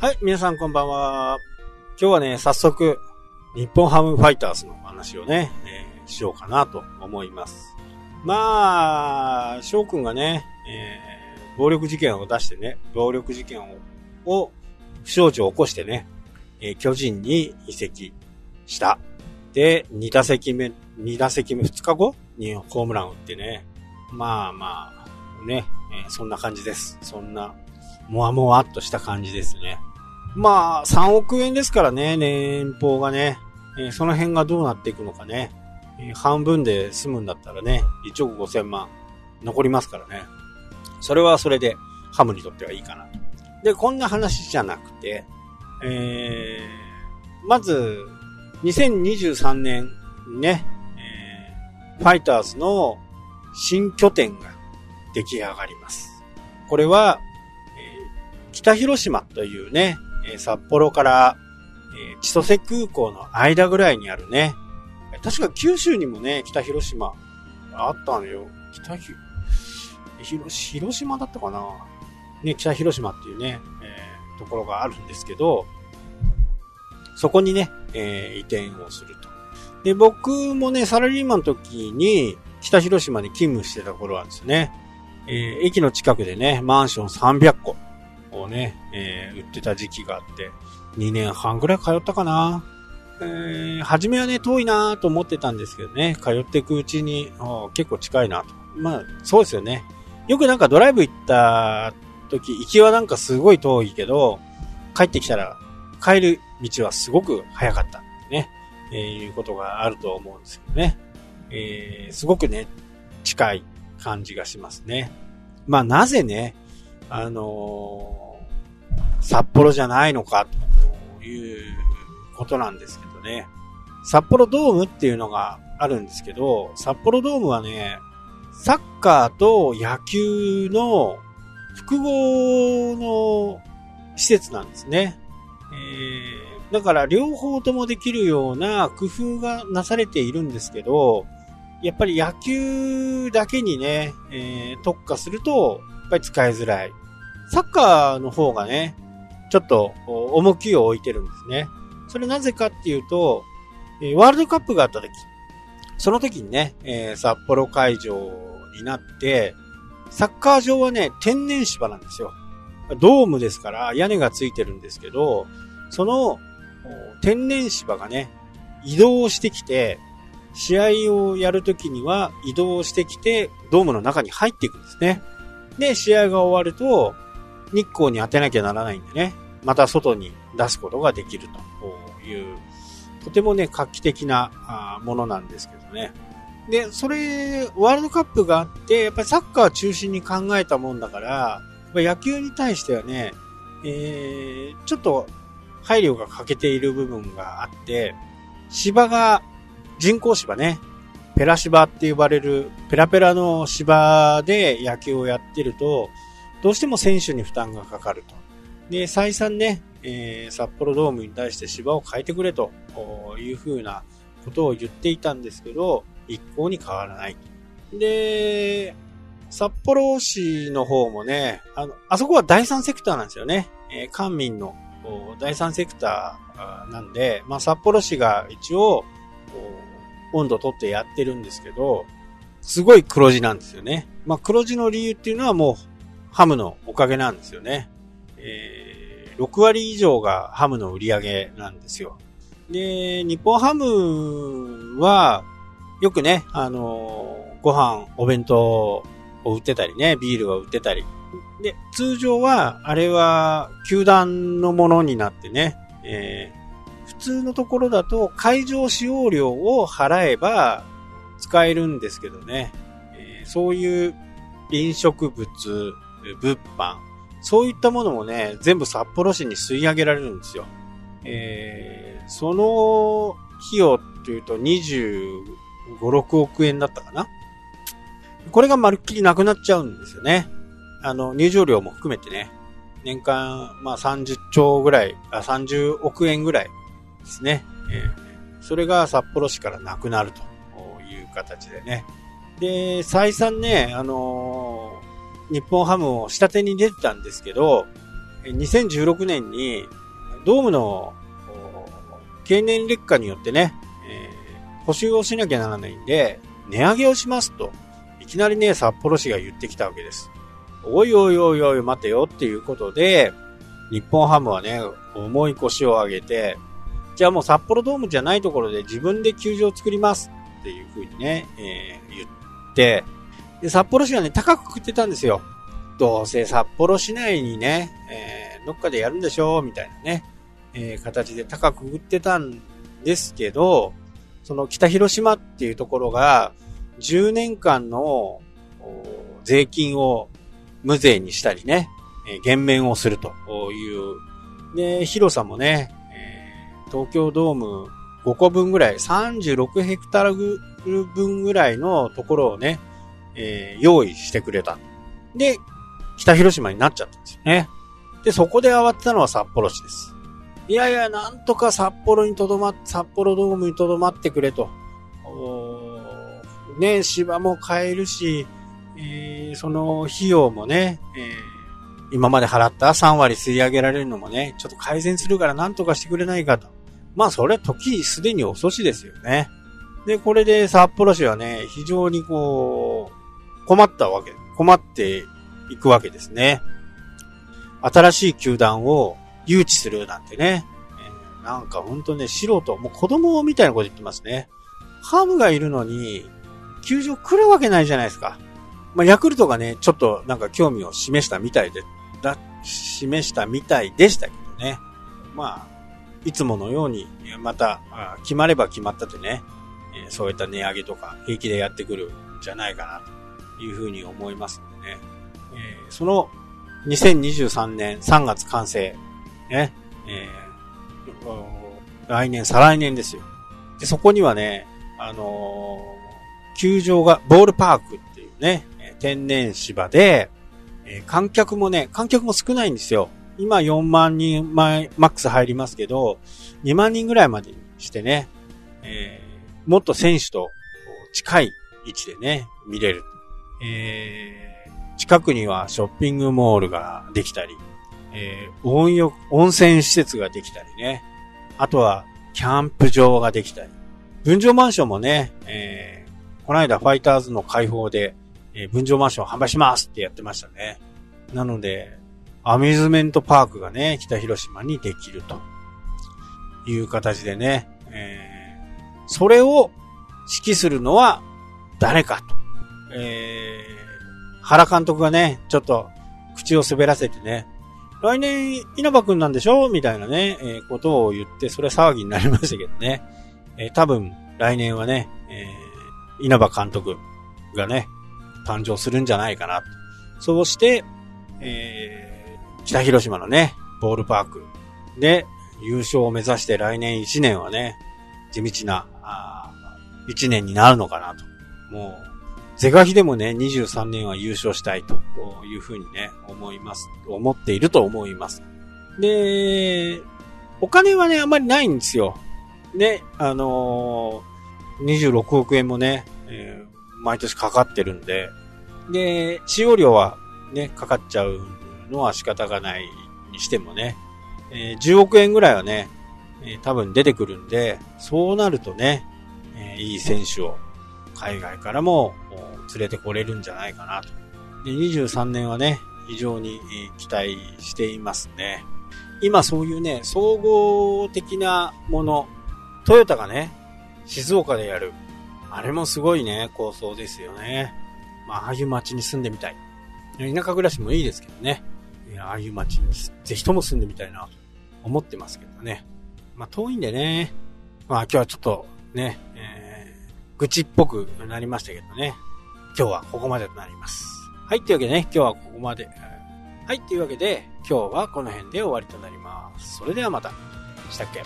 はい、皆さんこんばんは。今日はね、早速、日本ハムファイターズの話をね、えーしようかなと思います。まあ、翔くんがね、えー暴力事件を出してね、暴力事件を、を不祥事を起こしてね、えー巨人に移籍した。で、2打席目、2打席目2日後にホームランを打ってね、まあまあ、ね、えーそんな感じです。そんな、もわもわっとした感じですね。まあ、3億円ですからね、年俸がね。えーその辺がどうなっていくのかね。えー半分で済むんだったらね、1億5000万残りますからね。それはそれで、ハムにとってはいいかなと。で、こんな話じゃなくて、えー、まず、2023年ね、えーファイターズの新拠点が出来上がります。これは、えー北広島というね、え札幌から、えー千歳空港の間ぐらいにあるね、確か九州にもね、北広島あったのよ。北ひ、広広島だったかなね、北広島っていうね、えーところがあるんですけど、そこにね、えー移転をすると。で、僕もね、サラリーマンの時に、北広島に勤務してた頃はですね、えー駅の近くでね、マンション300個をね、えー売ってた時期があって、2年半ぐらい通ったかな。えー初めはね、遠いなと思ってたんですけどね、通っていくうちに、結構近いなと。まあ、そうですよね。よくなんかドライブ行った時、行きはなんかすごい遠いけど、帰ってきたら、帰る道はすごく早かったっね、えーいうことがあると思うんですけどね。えーすごくね、近い感じがしますね。まあなぜね、あのー札幌じゃないのかということなんですけどね。札幌ドームっていうのがあるんですけど、札幌ドームはね、サッカーと野球の複合の施設なんですね。えーだから両方ともできるような工夫がなされているんですけど、やっぱり野球だけにね、えー特化すると、やっぱり使いづらい。サッカーの方がね、ちょっと重きを置いてるんですね。それなぜかっていうと、ワールドカップがあった時、その時にね、えー札幌会場になって、サッカー場はね、天然芝なんですよ。ドームですから屋根がついてるんですけど、その天然芝がね、移動してきて、試合をやるときには移動してきて、ドームの中に入っていくんですね。で、試合が終わると、日光に当てなきゃならないんでね、また外に出すことができるという、とてもね、画期的なものなんですけどね。で、それ、ワールドカップがあって、やっぱりサッカー中心に考えたもんだから、野球に対してはね、えー、ちょっと配慮が欠けている部分があって、芝が、人工芝ね、ペラ芝って呼ばれる、ペラペラの芝で野球をやってると、どうしても選手に負担がかかると。で、再三ね、えー札幌ドームに対して芝を変えてくれというふうなことを言っていたんですけど、一向に変わらない。で、札幌市の方もね、あの、あそこは第三セクターなんですよね。えー官民の第三セクターなんで、まあ、札幌市が一応、温度取ってやってるんですけど、すごい黒字なんですよね。まあ、黒字の理由っていうのはもう、ハムのおかげなんですよね。えー6割以上がハムの売り上げなんですよ。で、日本ハムは、よくね、あのーご飯、お弁当を売ってたりね、ビールを売ってたり。で、通常は、あれは、球団のものになってね、えー普通のところだと、会場使用料を払えば使えるんですけどね、えーそういう飲食物、物販、そういったものもね、全部札幌市に吸い上げられるんですよ。えーその費用っていうと25、6億円だったかなこれがまるっきりなくなっちゃうんですよね。あの、入場料も含めてね、年間、まあ30兆ぐらい、あ、30億円ぐらいですね。えーそれが札幌市からなくなるという形でね。で、再三ね、あのー日本ハムを下手に出てたんですけど、2016年に、ドームの、経年劣化によってね、えー、補修をしなきゃならないんで、値上げをしますと、いきなりね、札幌市が言ってきたわけです。おいおいおいおい待てよっていうことで、日本ハムはね、重い腰を上げて、じゃあもう札幌ドームじゃないところで自分で球場を作りますっていう風にね、えー、言って、で、札幌市はね、高く食ってたんですよ。どうせ札幌市内にね、えー、どっかでやるんでしょうみたいなね、えー、形で高く売ってたんですけど、その北広島っていうところが、10年間の税金を無税にしたりね、えー、減免をするという。で、広さもね、えー、東京ドーム5個分ぐらい、36ヘクタール分ぐらいのところをね、えー、用意してくれた。で、北広島になっちゃったんですよね。で、そこで慌てたのは札幌市です。いやいや、なんとか札幌にとどま、札幌ドームにとどまってくれと。ね、芝も変えるし、えー、その費用もね、えー、今まで払った3割吸い上げられるのもね、ちょっと改善するからなんとかしてくれないかと。まあ、それ時すでに遅しですよね。で、これで札幌市はね、非常にこう、困ったわけ、困っていくわけですね。新しい球団を誘致するなんてね、え、なんかほんとね、素人、もう子供みたいなこと言ってますね。ハムがいるのに、球場来るわけないじゃないですか。まあ、ヤクルトがね、ちょっとなんか興味を示したみたいで、だ、示したみたいでしたけどね。まあ、いつものように、また、決まれば決まったとね、そういった値上げとか平気でやってくるんじゃないかなというふうに思いますのでね。えその2023年3月完成、ね、えー、来年、再来年ですよ。で、そこにはね、あのー、球場が、ボールパークっていうね、天然芝で、えー、観客もね、観客も少ないんですよ。今4万人前、マックス入りますけど、2万人ぐらいまでにしてね、えー、もっと選手と近い位置でね、見れる。えー、近くにはショッピングモールができたり、えー、温浴、温泉施設ができたりね。あとは、キャンプ場ができたり。分譲マンションもね、えー、この間ファイターズの開放で、え、分譲マンション販売しますってやってましたね。なので、アミューズメントパークがね、北広島にできるという形でね、えー、それを指揮するのは誰かと。えー、原監督がね、ちょっと口を滑らせてね、来年稲葉くんなんでしょ？みたいなね、えー、ことを言って、それは騒ぎになりましたけどね。えー、多分、来年はね、えー、稲葉監督がね、誕生するんじゃないかな。そうして、えー、北広島のね、ボールパークで優勝を目指して来年1年はね、地道な、あ1年になるのかなと。もう、是が非でもね、23年は優勝したいというふうにね、思います。思っていると思います。で、お金はね、あんまりないんですよ。ね、あのー、26億円もね、えー、毎年かかってるんで、で、使用料はね、かかっちゃうのは仕方がないにしてもね、えー、10億円ぐらいはね、え、多分出てくるんで、そうなるとね、え、いい選手を海外からも連れてこれるんじゃないかなと。で、23年はね、非常に期待していますね。今そういうね、総合的なもの、トヨタがね、静岡でやる。あれもすごいね、構想ですよね。まあ、ああいう街に住んでみたい。田舎暮らしもいいですけどね。ああいう街にぜひとも住んでみたいなと思ってますけどね。まあ遠いんでね。まあ今日はちょっとね、えー、愚痴っぽくなりましたけどね。今日はここまでとなります。はい、というわけでね、今日はここまで。はい、というわけで今日はこの辺で終わりとなります。それではまた。したっけ？